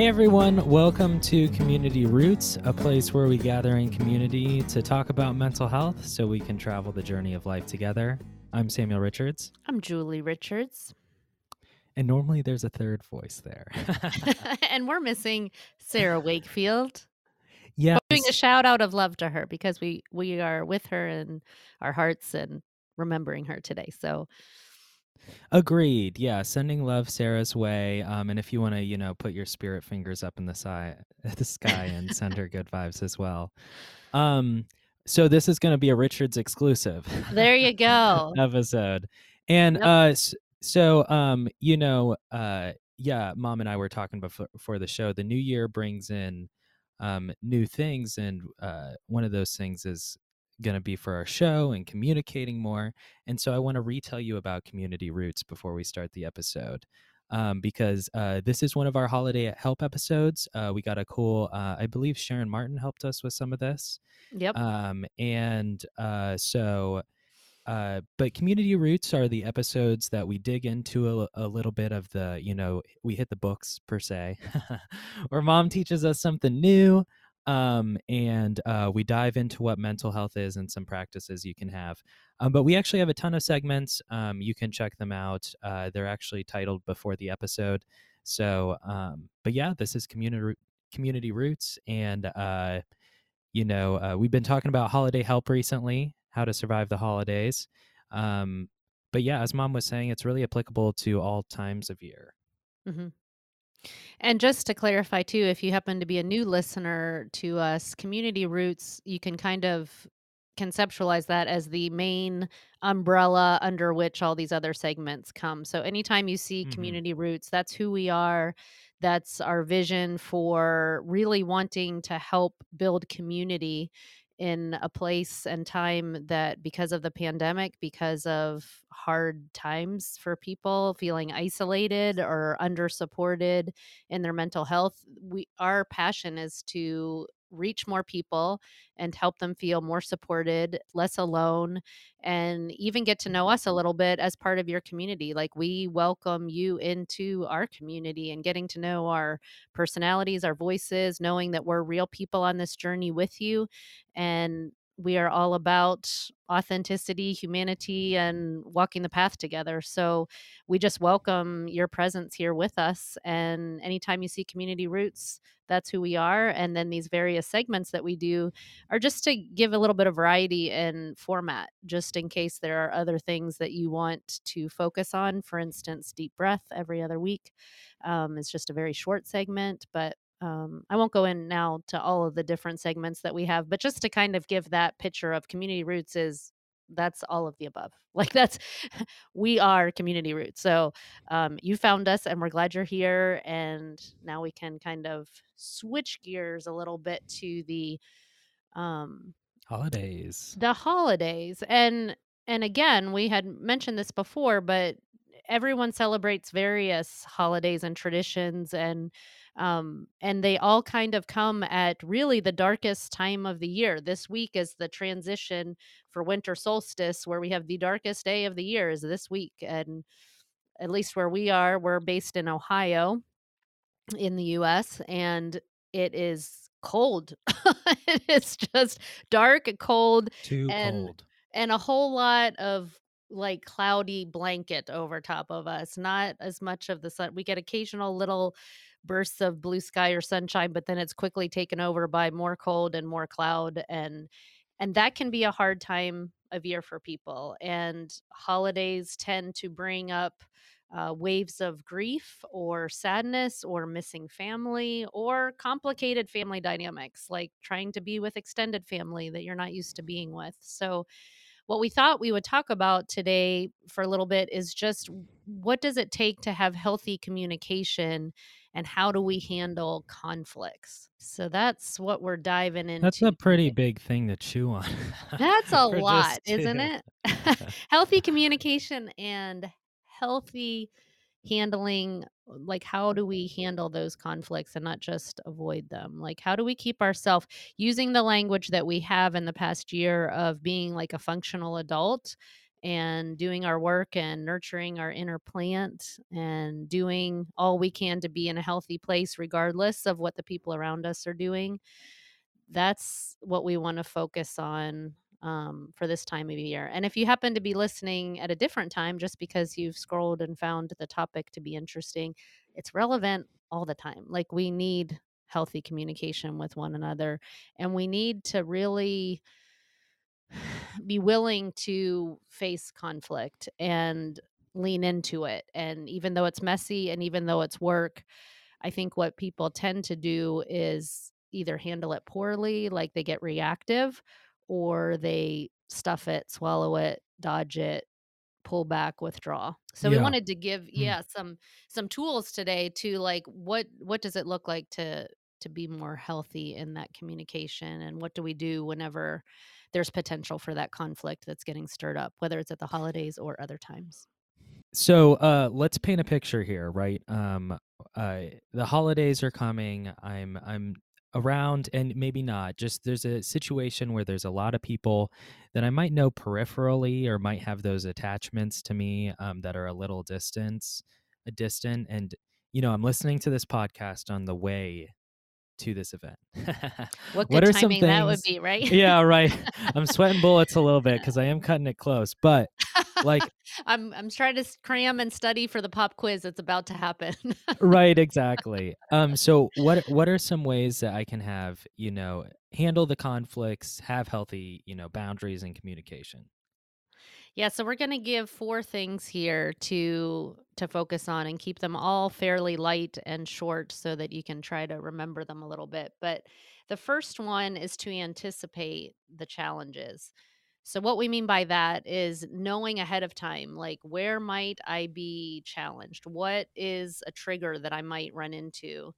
Hey everyone, welcome to Community Roots, a place where we gather in community to talk about mental health so we can travel the journey of life together. I'm Samuel Richards, I'm Julie Richards. and normally there's a third voice there. and we're missing Sarah Wakefield. yes, Doing a shout out of love to her because we we are with her in our hearts and remembering her today. So agreed. Yeah, sending love Sarah's way. Um, and if you want to, you know, put your spirit fingers up in the sky, the sky and send her good vibes as well. Um, so this is going to be a Richards exclusive. there you go. episode. And Yep. uh so um you know uh yeah, mom and I were talking before for the show. The new year brings in um new things and uh one of those things is going to be for our show and communicating more. And so I want to retell you about community roots before we start the episode. Um, because uh, this is one of our holiday help episodes. Uh, we got a cool, uh, I believe Sharon Martin helped us with some of this. Yep. Um, and uh, so, uh, but community roots are the episodes that we dig into a, a little bit of the, you know, we hit the books per se, or mom teaches us something new. Um, and uh, we dive into what mental health is and some practices you can have. Um, but we actually have a ton of segments. Um, you can check them out. Uh, they're actually titled before the episode. So, um, but yeah, this is community community roots, and uh, you know, uh, we've been talking about holiday help recently, how to survive the holidays. Um, but yeah, as mom was saying, it's really applicable to all times of year. hmm And just to clarify too, if you happen to be a new listener to us, community roots, you can kind of conceptualize that as the main umbrella under which all these other segments come. So anytime you see Mhm. community roots, that's who we are. That's our vision for really wanting to help build community in a place and time that because of the pandemic, because of hard times for people feeling isolated or under supported in their mental health, we our passion is to reach more people and help them feel more supported, less alone, and even get to know us a mm-hmm. little bit as part of your community. Like we welcome you into our community and getting to know our personalities, our voices, knowing that we're real people on this journey with you and we are all about authenticity, humanity, and walking the path together. So we just welcome your presence here with us. And anytime you see Community Roots, that's who we are. And then these various segments that we do are just to give a little bit of variety and format, just in case there are other things that you want to focus on. For instance, deep breath every other week um, is just a very short segment, but um, I won't go in now to all of the different segments that we have, but just to kind of give that picture of community roots is that's all of the above. Like that's we are community roots. So um, you found us, and we're glad you're here. And now we can kind of switch gears a little bit to the um, Holidays. the holidays and and again we had mentioned this before but everyone celebrates various holidays and traditions and um and they all kind of come at really the darkest time of the year this week is the transition for winter solstice where we have the darkest day of the year is this week and at least where we are we're based in ohio in the US and it is cold. it is just dark, cold, Too and cold. and a whole lot of like cloudy blanket over top of us. Not as much of the sun. We get occasional little bursts of blue sky or sunshine, but then it's quickly taken over by more cold and more cloud and and that can be a hard time of year for people. And holidays tend to bring up uh, waves of grief or sadness or missing family or complicated family dynamics, like trying to be with extended family that you're not used to being with. So, what we thought we would talk about today for a little bit is just what does it take to have healthy communication and how do we handle conflicts? So that's what we're diving into. That's a pretty today. big thing to chew on. That's a lot, isn't it? healthy communication and healthy handling like how do we handle those conflicts and not just avoid them like how do we keep ourselves using the language that we have in the past year of being like a functional adult and doing our work and nurturing our inner plant and doing all we can to be in a healthy place regardless of what the people around us are doing that's what we want to focus on um, for this time of year. And if you happen to be listening at a different time, just because you've scrolled and found the topic to be interesting, it's relevant all the time. Like we need healthy communication with one another, and we need to really be willing to face conflict and lean into it. And even though it's messy and even though it's work, I think what people tend to do is either handle it poorly, like they get reactive, or they stuff it, swallow it, dodge it, pull back, withdraw. So we wanted to give Mm. yeah, some some tools today to like what what does it look like to to be more healthy in that communication and what do we do whenever there's potential for that conflict that's getting stirred up, whether it's at the holidays or other times. So uh, let's paint a picture here, right? Um, uh, the holidays are coming. I'm I'm around, and maybe not. Just there's a situation where there's a lot of people that I might know peripherally, or might have those attachments to me um, that are a little distance, a distant, and you know I'm listening to this podcast on the way to this event. What what good are some timing that would be, right? Yeah, right. I'm sweating bullets a little bit because I am cutting it close, but like I'm I'm trying to cram and study for the pop quiz that's about to happen. Right, exactly. Um, so what what are some ways that I can have, you know, handle the conflicts, have healthy, you know, boundaries and communication? Yeah, so we're gonna give 4 things here to to focus on and keep them all fairly light and short so that you can try to remember them a little bit. But the first one is to anticipate the challenges. So what we mean by that is knowing ahead of time, like where might I be challenged? What is a trigger that I might run into?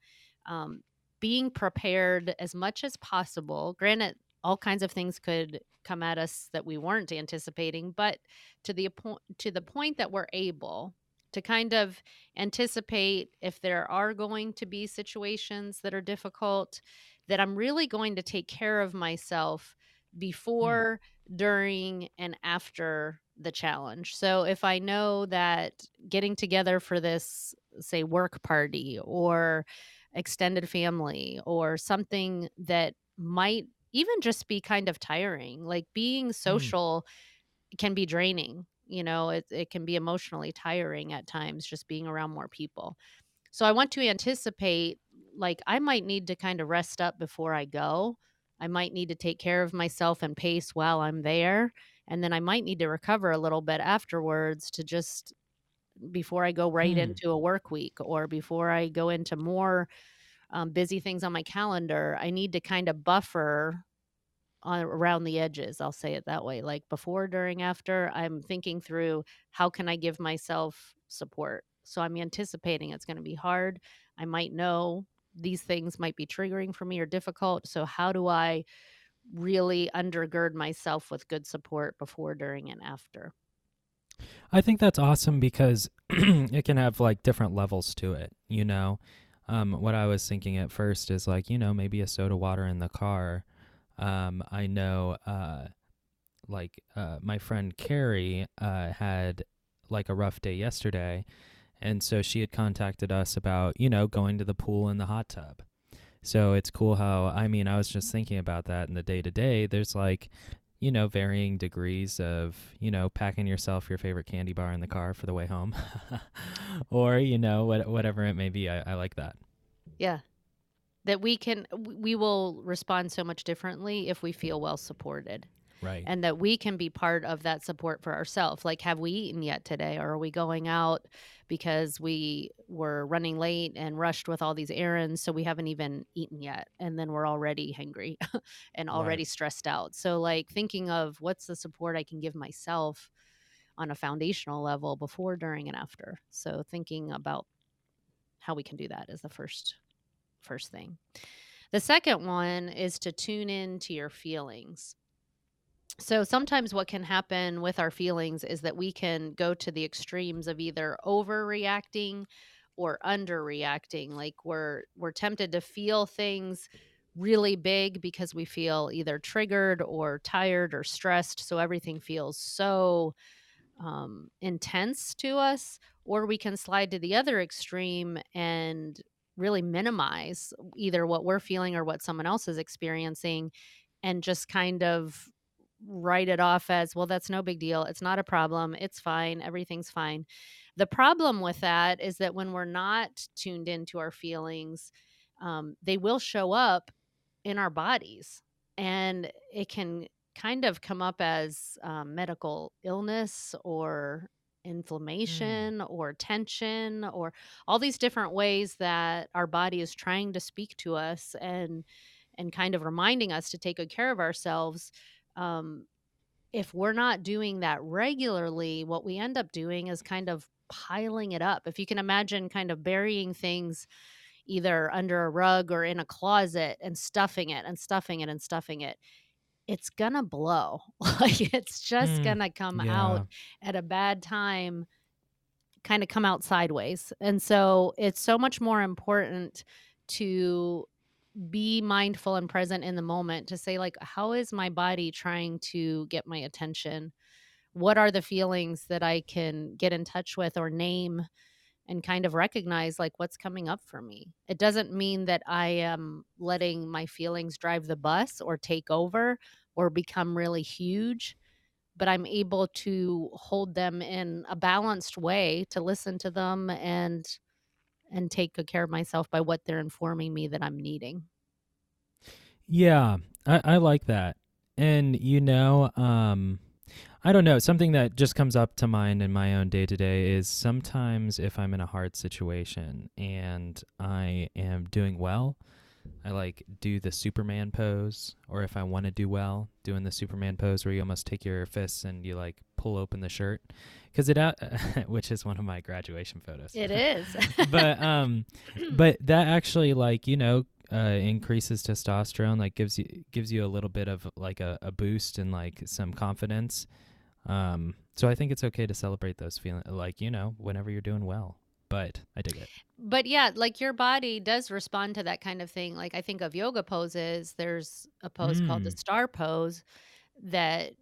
Um, being prepared as much as possible. Granted, all kinds of things could come at us that we weren't anticipating, but to the point to the point that we're able to kind of anticipate if there are going to be situations that are difficult, that I'm really going to take care of myself Hmm. before, during, and after the challenge. So if I know that getting together for this, say, work party or extended family or something that might even just be kind of tiring, like being Mm, social can be draining. You know, it, it can be emotionally tiring at times just being around more people. So I want to anticipate, like, I might need to kind of rest up before I go. I might need to take care of myself and pace while I'm there. And then I might need to recover a little bit afterwards to just before I go right hmm. into a work week or before I go into more um, busy things on my calendar. I need to kind of buffer on around the edges, I'll say it that way. Like before, during, after, I'm thinking through how can I give myself support? So I'm anticipating it's going to be hard. I might know these things might be triggering for me or difficult. So how do I really undergird myself with good support before, during, and after? I think that's awesome because it can have like different levels to it, you know. Um, what I was thinking at first is like, you know, maybe a soda water in the car. Um, I know uh like uh my friend Carrie uh had like a rough day yesterday and so she had contacted us about, you know, going to the pool and the hot tub. So it's cool how, I mean, I was just thinking about that in the day to day. There's like, you know, varying degrees of, you know, packing yourself your favorite candy bar in the car for the way home or, you know, what, whatever it may be. I, I like that. Yeah. That we can, we will respond so much differently if we feel well supported. Right. and that we can be part of that support for ourselves. Like, have we eaten yet today? Or are we going out because we were running late and rushed with all these errands? So we haven't even eaten yet. And then we're already hungry and Right. already stressed out. So, like, thinking of what's the support I can give myself on a foundational level before, during, and after. So, thinking about how we can do that is the first first thing. The second one is to tune in to your feelings so sometimes what can happen with our feelings is that we can go to the extremes of either overreacting or underreacting. Like we're we're tempted to feel things really big because we feel either triggered or tired or stressed. So everything feels so um, intense to us, or we can slide to the other extreme and really minimize either what we're feeling or what someone else is experiencing and just kind of write it off as, well, that's no big deal. It's not a problem. It's fine. Everything's fine. The problem with that is that when we're not tuned into our feelings, um, they will show up in our bodies and it can kind of come up as um, medical illness or Mm. inflammation or tension or all these different ways that our body is trying to speak to us and and kind of reminding us to take good care of ourselves um, if we're not doing that regularly what we end up doing is kind of piling it up if you can imagine kind of burying things either under a rug or in a closet and stuffing it and stuffing it and stuffing it it's gonna blow. Like, it's just Hmm. gonna come out at a bad time, kinda come out sideways, and so it's so much more important to be mindful and present in the moment to say, like, "How is my body trying to get my attention? What are the feelings that I can get in touch with or name and kind of recognize, like, what's coming up for me?" It doesn't mean that I am letting my feelings drive the bus or take over or become really huge, but I'm able to hold them in a balanced way to listen to them and and take good care of myself by what they're informing me that I'm needing. Yeah, I, I like that. And you know, um, I don't know, something that just comes up to mind in my own day to day is sometimes if I'm in a hard situation and I am doing well, I like do the Superman pose, or if I want to do well, doing the Superman pose where you almost take your fists and you like pull open the shirt, because it out, which is one of my graduation photos. It is. but um, but that actually like you know uh, increases testosterone, like gives you gives you a little bit of like a, a boost and like some confidence. Um, so I think it's okay to celebrate those feelings, like you know, whenever you're doing well. But I dig it. But yeah, like your body does respond to that kind of thing. Like I think of yoga poses, there's a pose called the Mm. star pose that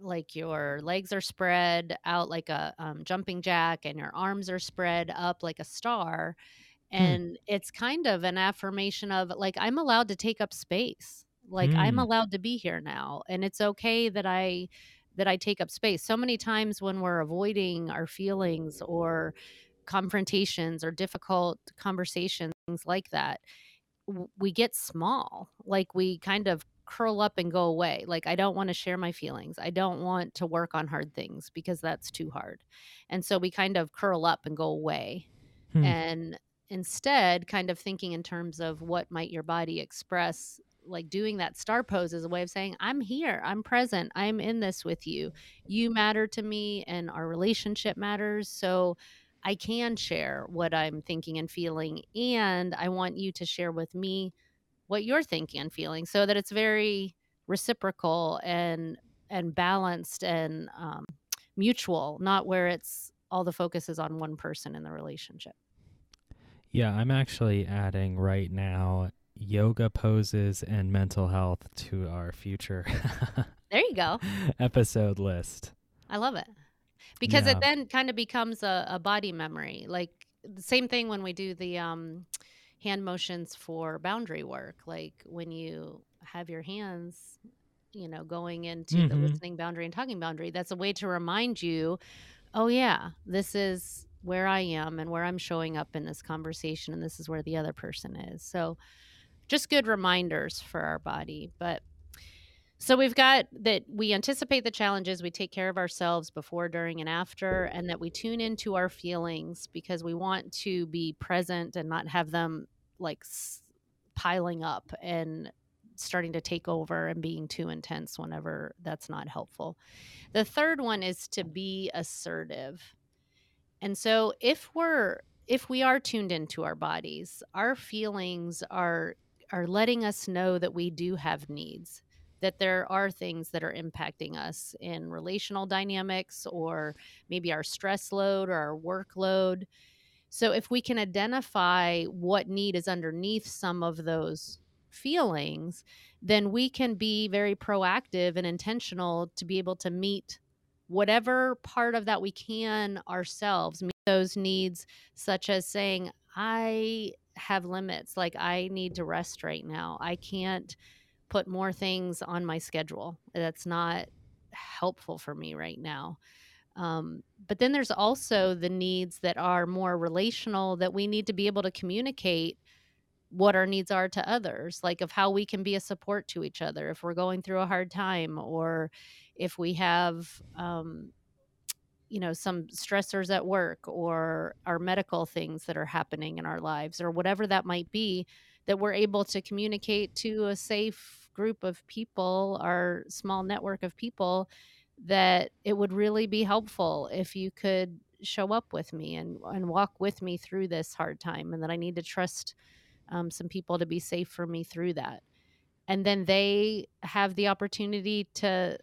like your legs are spread out like a um, jumping jack and your arms are spread up like a star Hmm. and it's kind of an affirmation of like i'm allowed to take up space like i'm Hmm. allowed to be here now and it's okay that i that i take up space so many times when we're avoiding our feelings or confrontations or difficult conversations things like that we get small. Like we kind of curl up and go away. Like I don't want to share my feelings. I don't want to work on hard things because that's too hard. And so we kind of curl up and go away. Hmm. And instead, kind of thinking in terms of what might your body express like doing that star pose is a way of saying i'm here i'm present i'm in this with you you matter to me and our relationship matters so I can share what I'm thinking and feeling, and I want you to share with me what you're thinking and feeling so that it's very reciprocal and and balanced and um, mutual, not where it's all the focus is on one person in the relationship. Yeah, I'm actually adding right now yoga poses and mental health to our future There you go. episode list. I love it because it then kind of becomes a, a body memory. Like the same thing when we do the um, hand motions for boundary work. Like when you have your hands you know, going into the Mm-hmm. listening boundary and talking boundary. That's a way to remind you, oh, yeah, this is where I am and where I'm showing up in this conversation, and this is where the other person is. So, just good reminders for our body. But so we've got that we anticipate the challenges, we take care of ourselves before, during, and after, and that we tune into our feelings because we want to be present and not have them like piling up and starting to take over and being too intense whenever that's not helpful. The third one is to be assertive. And so if we're if we are tuned into our bodies, our feelings are are letting us know that we do have needs, that there are things that are impacting us in relational dynamics or maybe our stress load or our workload. So if we can identify what need is underneath some of those feelings, then we can be very proactive and intentional to be able to meet whatever part of that we can ourselves meet those needs, such as saying, I have limits. Like, I need to rest right now. I can't put more things on my schedule. That's not helpful for me right now. Um, but then there's also the needs that are more relational that we need to be able to communicate what our needs are to others, like of how we can be a support to each other if we're going through a hard time or if we have um, you know some stressors at work or our medical things that are happening in our lives or whatever that might be that we're able to communicate to a safe group of people our small network of people that it would really be helpful if you could show up with me and and walk with me through this hard time and that I need to trust um, some people to be safe for me through that. And then they have the opportunity to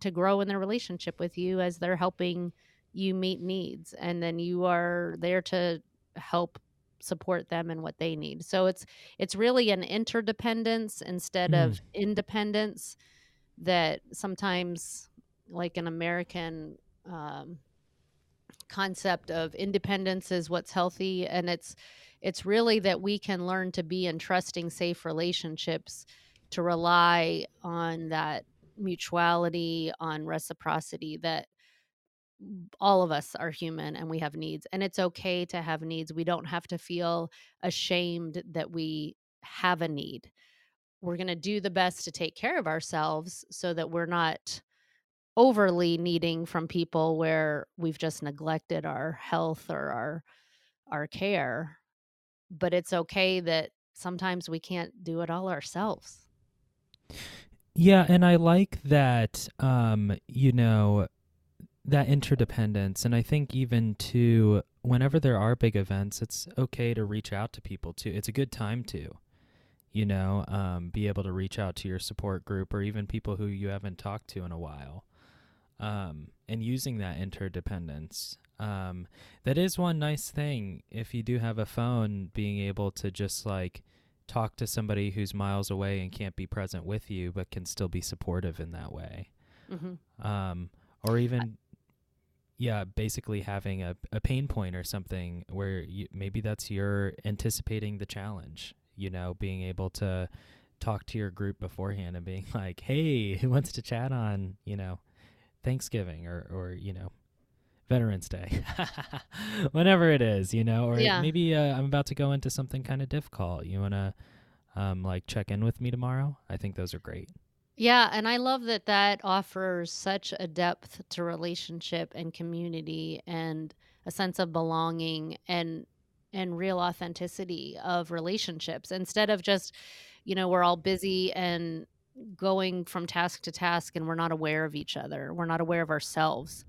to grow in their relationship with you as they're helping you meet needs and then you are there to help support them and what they need so it's it's really an interdependence instead Mm. of independence that sometimes like an american um, concept of independence is what's healthy and it's it's really that we can learn to be in trusting safe relationships to rely on that mutuality on reciprocity that all of us are human and we have needs and it's okay to have needs we don't have to feel ashamed that we have a need. We're going to do the best to take care of ourselves so that we're not overly needing from people where we've just neglected our health or our our care but it's okay that sometimes we can't do it all ourselves. Yeah, and I like that um, you know, that interdependence and I think even to whenever there are big events, it's okay to reach out to people too. It's a good time to, you know, um, be able to reach out to your support group or even people who you haven't talked to in a while. Um, and using that interdependence. Um, that is one nice thing if you do have a phone, being able to just like talk to somebody who's miles away and can't be present with you, but can still be supportive in that way. hmm Um, or even, yeah, basically having a, a pain point or something where you, maybe that's your anticipating the challenge, you know, being able to talk to your group beforehand and being like, hey, who wants to chat on, you know, Thanksgiving or, or you know, Veterans Day, whenever it is, you know, or Yeah. maybe uh, I'm about to go into something kind of difficult. You want to um, like check in with me tomorrow? I think those are great. Yeah, and I love that that offers such a depth to relationship and community and a sense of belonging and and real authenticity of relationships instead of just, you know, we're all busy and going from task to task and we're not aware of each other. We're not aware of ourselves.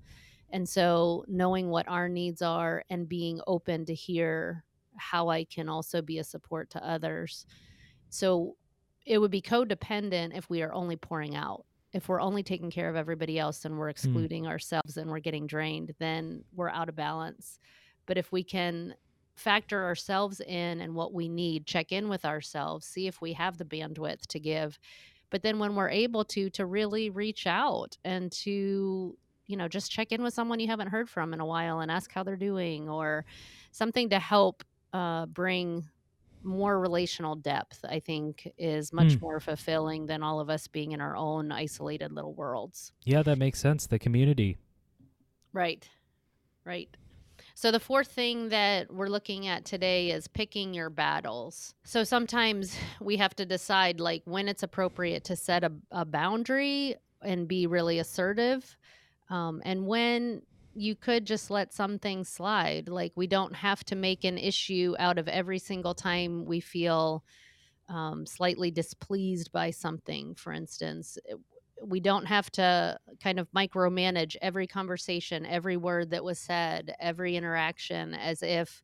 And so knowing what our needs are and being open to hear how I can also be a support to others so it would be codependent if we are only pouring out. If we're only taking care of everybody else and we're excluding ourselves and we're getting drained, then we're out of balance. But if we can factor ourselves in and what we need, check in with ourselves, see if we have the bandwidth to give. But then when we're able to to really reach out and to you know just check in with someone you haven't heard from in a while and ask how they're doing or something to help uh, bring more relational depth, I think, is much Mm. more fulfilling than all of us being in our own isolated little worlds. Yeah, that makes sense. The community. Right. Right. So, the fourth thing that we're looking at today is picking your battles. So, sometimes we have to decide like when it's appropriate to set a, a boundary and be really assertive, um, and when you could just let some things slide. Like, we don't have to make an issue out of every single time we feel um, slightly displeased by something, for instance. We don't have to kind of micromanage every conversation, every word that was said, every interaction as if,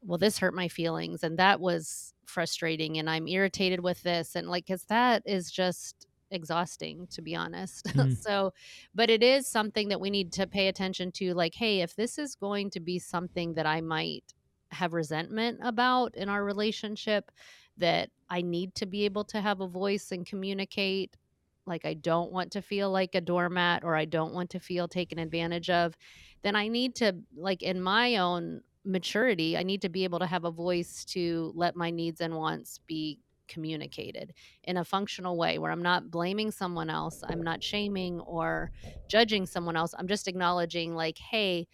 well, this hurt my feelings and that was frustrating and I'm irritated with this. And like, because that is just exhausting, to be honest. Mm. so, but it is something that we need to pay attention to. Like, hey, if this is going to be something that I might have resentment about in our relationship, that I need to be able to have a voice and communicate like I don't want to feel like a doormat or I don't want to feel taken advantage of, then I need to, like, in my own maturity, I need to be able to have a voice to let my needs and wants be communicated in a functional way where I'm not blaming someone else, I'm not shaming or judging someone else. I'm just acknowledging, like, hey,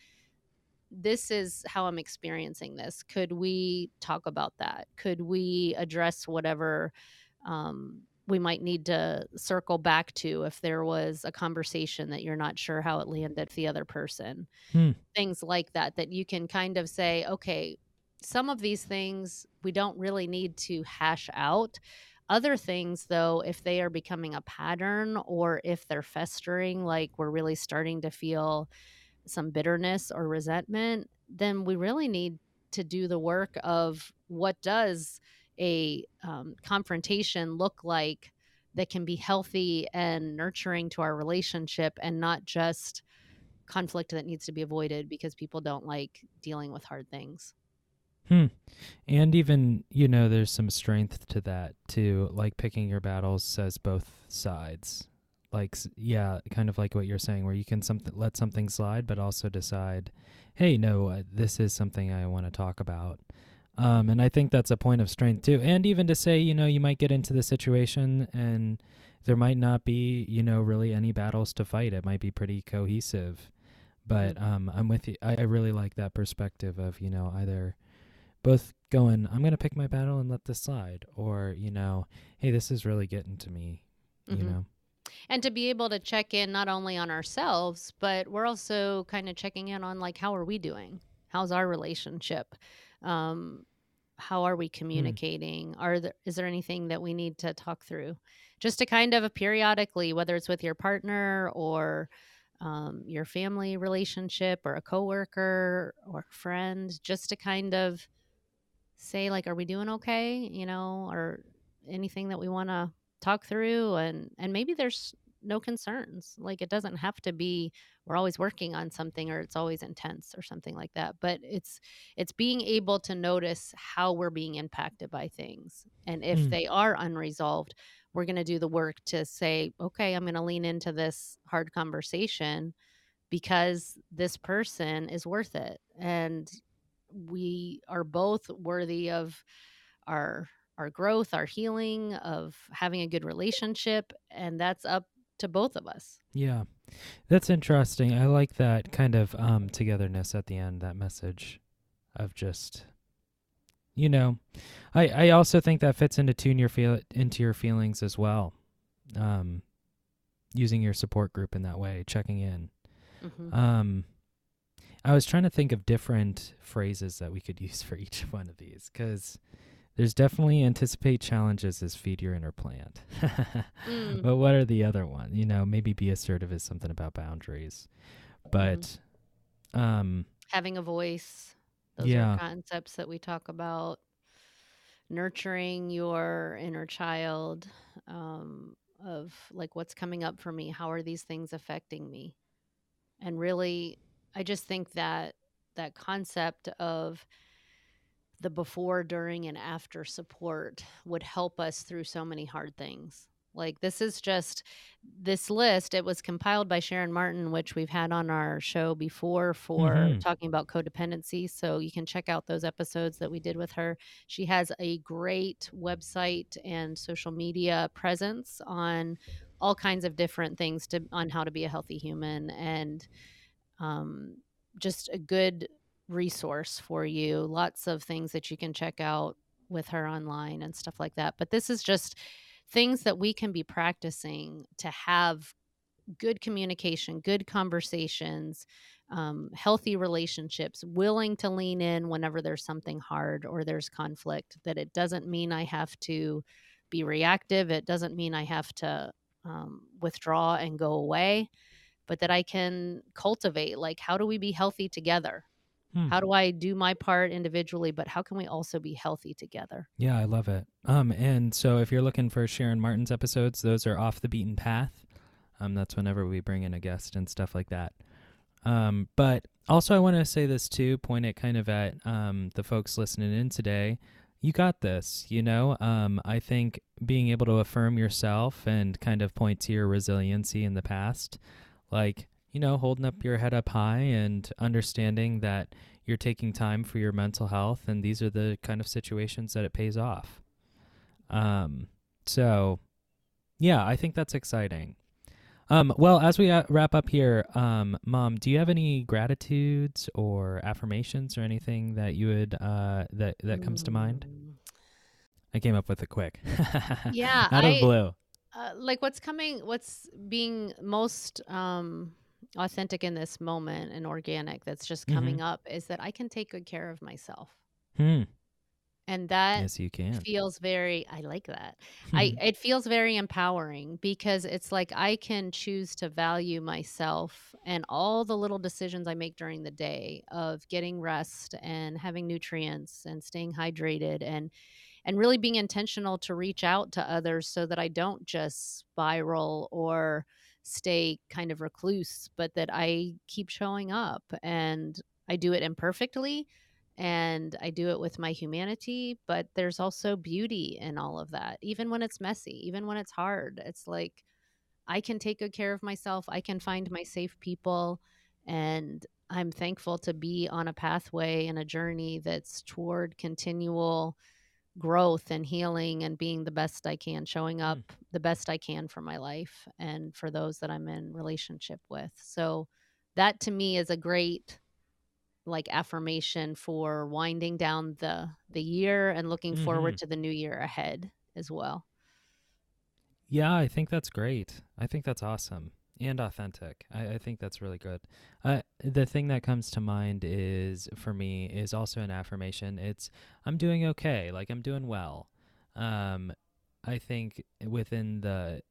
this is how I'm experiencing this. Could we talk about that? Could we address whatever um, we might need to circle back to if there was a conversation that you're not sure how it landed with the other person? Hmm. Things like that, that you can kind of say, okay, some of these things we don't really need to hash out. Other things, though, if they are becoming a pattern or if they're festering, like we're really starting to feel some bitterness or resentment, then we really need to do the work of what does a um, confrontation look like that can be healthy and nurturing to our relationship and not just conflict that needs to be avoided because people don't like dealing with hard things. Hmm. And even, you know, there's some strength to that too. Like picking your battles says both sides. Like, yeah, kind of like what you're saying, where you can something let something slide, but also decide, hey, no, uh, this is something I want to talk about. Um, and I think that's a point of strength too. And even to say, you know, you might get into the situation and there might not be, you know, really any battles to fight. It might be pretty cohesive. But Mm-hmm. um, I'm with you. I, I really like that perspective of, you know, either both going, I'm going to pick my battle and let this slide, or, you know, hey, this is really getting to me, you Mhm. know? And to be able to check in not only on ourselves, but we're also kind of checking in on like, how are we doing? How's our relationship? Um, how are we communicating? Are there is there anything that we need to talk through? Just to kind of periodically, whether it's with your partner or um, your family relationship or a coworker or a friend, just to kind of say like, are we doing okay? You know, or anything that we want to talk through and and maybe there's no concerns like it doesn't have to be we're always working on something or it's always intense or something like that but it's it's being able to notice how we're being impacted by things and if Hmm. they are unresolved we're going to do the work to say okay i'm going to lean into this hard conversation because this person is worth it and we are both worthy of our our growth, our healing, of having a good relationship, and that's up to both of us. Yeah. That's interesting. I like that kind of um, togetherness at the end, that message of just, you know, I, I also think that fits into tune your feel into your feelings as well. Um, using your support group in that way, checking in. Mhm. Um, I was trying to think of different phrases that we could use for each one of these because there's definitely anticipate challenges as feed your inner plant. Mm. But what are the other ones? You know, maybe be assertive is something about boundaries. But um Having a voice, those Yeah. are concepts that we talk about. Nurturing your inner child, um, of like what's coming up for me. How are these things affecting me? And really, I just think that that concept of the before, during, and after support would help us through so many hard things. Like, this is just this list. It was compiled by Sharon Martin, which we've had on our show before for Mhm. talking about codependency. So you can check out those episodes that we did with her. She has a great website and social media presence on all kinds of different things to on how to be a healthy human and um, just a good resource for you. Lots of things that you can check out with her online and stuff like that. But this is just things that we can be practicing to have good communication, good conversations, um, healthy relationships, willing to lean in whenever there's something hard or there's conflict. That it doesn't mean I have to be reactive, it doesn't mean I have to um, withdraw and go away but that I can cultivate like how do we be healthy together? Hmm. How do I do my part individually, but how can we also be healthy together? Yeah, I love it. Um, and so if you're looking for Sharon Martin's episodes, those are off the beaten path. Um, that's whenever we bring in a guest and stuff like that. Um, but also I want to say this too, point it kind of at um the folks listening in today. you got this, you know? Um, I think being able to affirm yourself and kind of point to your resiliency in the past, like, you know, holding up your head up high and understanding that you're taking time for your mental health and these are the kind of situations that it pays off. Um, so yeah, I think that's exciting. Um, well, as we uh, wrap up here, um, Mom, do you have any gratitudes or affirmations or anything that you would uh, that that comes to mind? Mm. I came up with it quick. Yeah, Out of I blue. Uh, like what's coming, what's being most um, authentic in this moment and organic that's just Mm-hmm. coming up is that I can take good care of myself. Hmm. And that Yes, you can. feels very I like that. I it feels very empowering because it's like I can choose to value myself and all the little decisions I make during the day of getting rest and having nutrients and staying hydrated and and really being intentional to reach out to others so that I don't just spiral or stay kind of recluse, but that I keep showing up and I do it imperfectly and I do it with my humanity, but there's also beauty in all of that. Even when it's messy, even when it's hard, it's like I can take good care of myself. I can find my safe people and I'm thankful to be on a pathway and a journey that's toward continual growth and healing and being the best I can, showing up Mm. the best I can for my life and for those that I'm in relationship with. So that to me is a great like affirmation for winding down the the year and looking hmm forward to the new year ahead as well. Yeah, I think that's great. I think that's awesome and authentic. I, I think that's really good. Uh, the thing that comes to mind is for me is also an affirmation. It's I'm doing okay. Like I'm doing well. Um, I think within the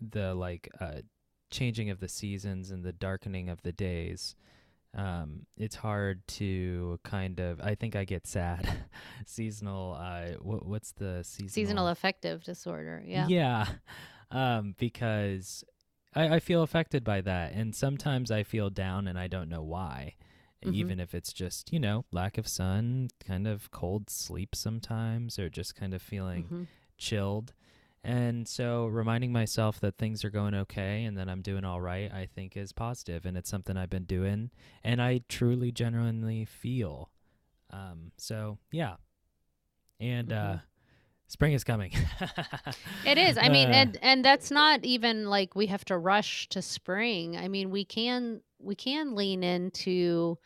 the like uh, changing of the seasons and the darkening of the days, um, it's hard to kind of. I think I get sad. Seasonal. Uh, what, what's the Seasonal seasonal? affective disorder. Yeah. Yeah, um, because I, I feel affected by that, and sometimes I feel down and I don't know why. Mhm. Even if it's just you know lack of sun, kind of cold sleep sometimes, or just kind of feeling Mhm. chilled. And so reminding myself that things are going okay and that I'm doing all right, I think is positive, and it's something I've been doing, and I truly, genuinely feel. Um, so yeah, and uh, Mhm. Spring is coming. It is. I mean, uh, and and that's not even like we have to rush to spring. I mean, we can we can lean into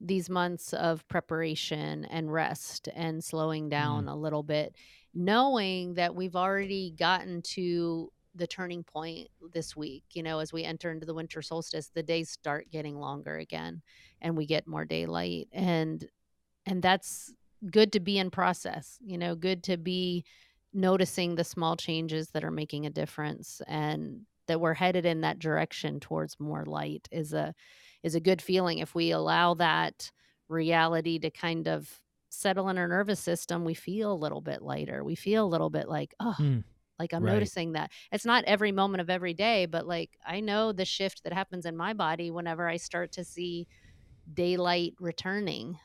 these months of preparation and rest and slowing mm, down a little bit, knowing that we've already gotten to the turning point this week. You know, as we enter into the winter solstice, the days start getting longer again and we get more daylight. And and that's good to be in process, you know, good to be noticing the small changes that are making a difference and that we're headed in that direction towards more light is a is a good feeling. If we allow that reality to kind of settle in our nervous system we feel a little bit lighter. We feel a little bit like oh mm, like i'm right. noticing that. It's not every moment of every day but like i know the shift that happens in my body whenever i start to see daylight returning.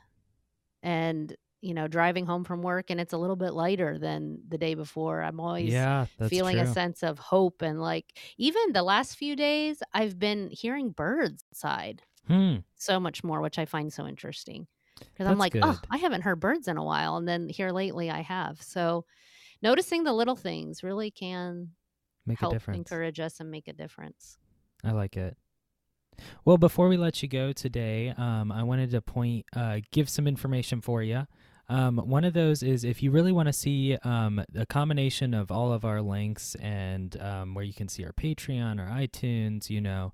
And you know driving home from work and it's a little bit lighter than the day before i'm always Yeah, feeling a sense of hope and like even the last few days i've been hearing birds outside Hmm, so much more which i find so interesting because i'm like oh i haven't heard birds in a while and then here lately i have so noticing the little things really can Make a difference. encourage us and make a difference I like it. Well, before we let you go today, um, I wanted to point, uh, give some information for you. Um, one of those is if you really want to see um, a combination of all of our links and um, where you can see our Patreon or iTunes, you know,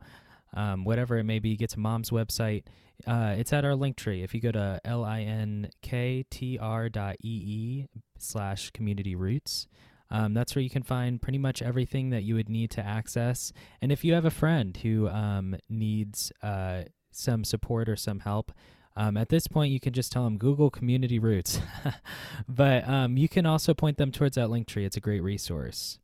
um, whatever it may be, get to mom's website. Uh, it's at our link tree. If you go to linktr dot ee slash community roots, um, that's where you can find pretty much everything that you would need to access. And if you have a friend who um, needs uh, some support or some help, um, at this point, you can just tell them Google Community Roots. but um, you can also point them towards that link tree. It's a great resource.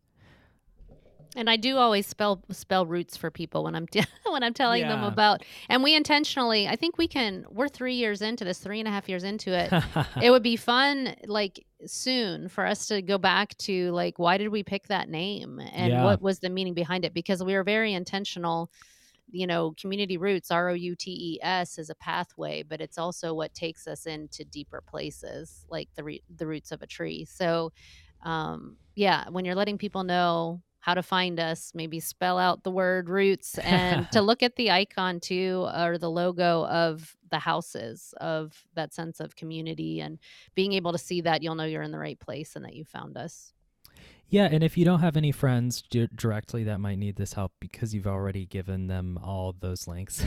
And I do always spell spell roots for people when I'm t- when I'm telling them about. And we intentionally, I think we can. We're three years into this, three and a half years into it. it would be fun, like soon, for us to go back to like why did we pick that name and Yeah. what was the meaning behind it? Because we were very intentional. You know, community roots, R O U T E S, is a pathway, but it's also what takes us into deeper places, like the re- the roots of a tree. So, um, yeah, when you're letting people know how to find us, maybe spell out the word roots and to look at the icon too or the logo of the houses of that sense of community and being able to see that you'll know you're in the right place and that you found us. Yeah, and if you don't have any friends di- directly that might need this help because you've already given them all those links,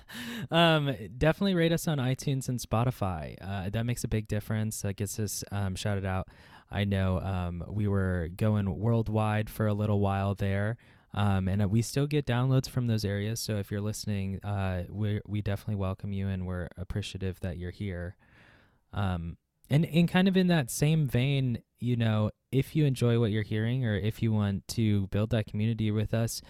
um, definitely rate us on iTunes and Spotify. Uh, that makes a big difference. That gets us um, shouted out. I know um, we were going worldwide for a little while there, um, and uh, we still get downloads from those areas. So if you're listening, uh, we we definitely welcome you, and we're appreciative that you're here. Um, and and kind of in that same vein, you know, if you enjoy what you're hearing, or if you want to build that community with us,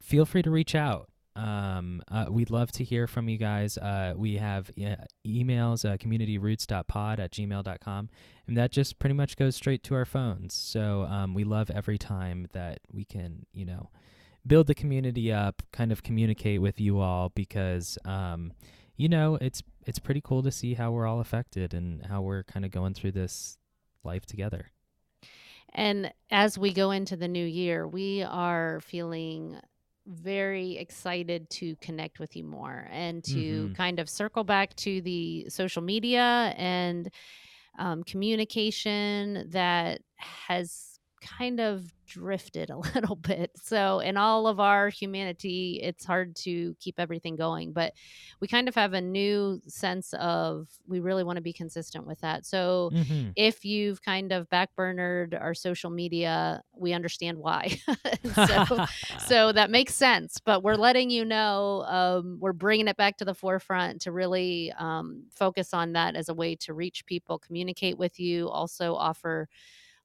feel free to reach out. Um, uh, we'd love to hear from you guys. Uh, we have uh, emails, uh, communityroots.pod at gmail.com, and that just pretty much goes straight to our phones. So um, we love every time that we can, you know, build the community up, kind of communicate with you all because, um, you know, it's it's pretty cool to see how we're all affected and how we're kind of going through this life together. And as we go into the new year, we are feeling very excited to connect with you more and to Mhm. kind of circle back to the social media and um, communication that has kind of drifted a little bit. So, in all of our humanity, it's hard to keep everything going, but we kind of have a new sense of we really want to be consistent with that. So, Mm-hmm. if you've kind of backburnered our social media, we understand why. so, so that makes sense. But we're letting you know um, we're bringing it back to the forefront to really um, focus on that as a way to reach people, communicate with you, also offer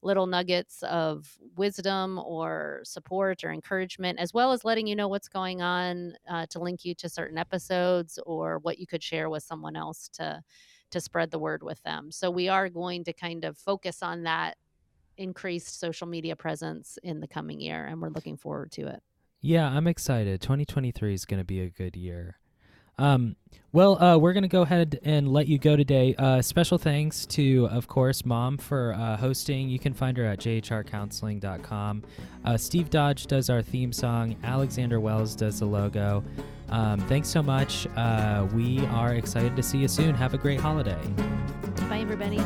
little nuggets of wisdom or support or encouragement, as well as letting you know what's going on uh, to link you to certain episodes or what you could share with someone else to to spread the word with them. So we are going to kind of focus on that increased social media presence in the coming year, and we're looking forward to it. Yeah, I'm excited. 2023 is going to be a good year. Um, well, uh, we're going to go ahead and let you go today. Uh, special thanks to, of course, Mom for uh, hosting. You can find her at jhrcounseling.com. Uh, Steve Dodge does our theme song. Alexander Wells does the logo. Um, thanks so much. Uh, we are excited to see you soon. Have a great holiday. Bye, everybody.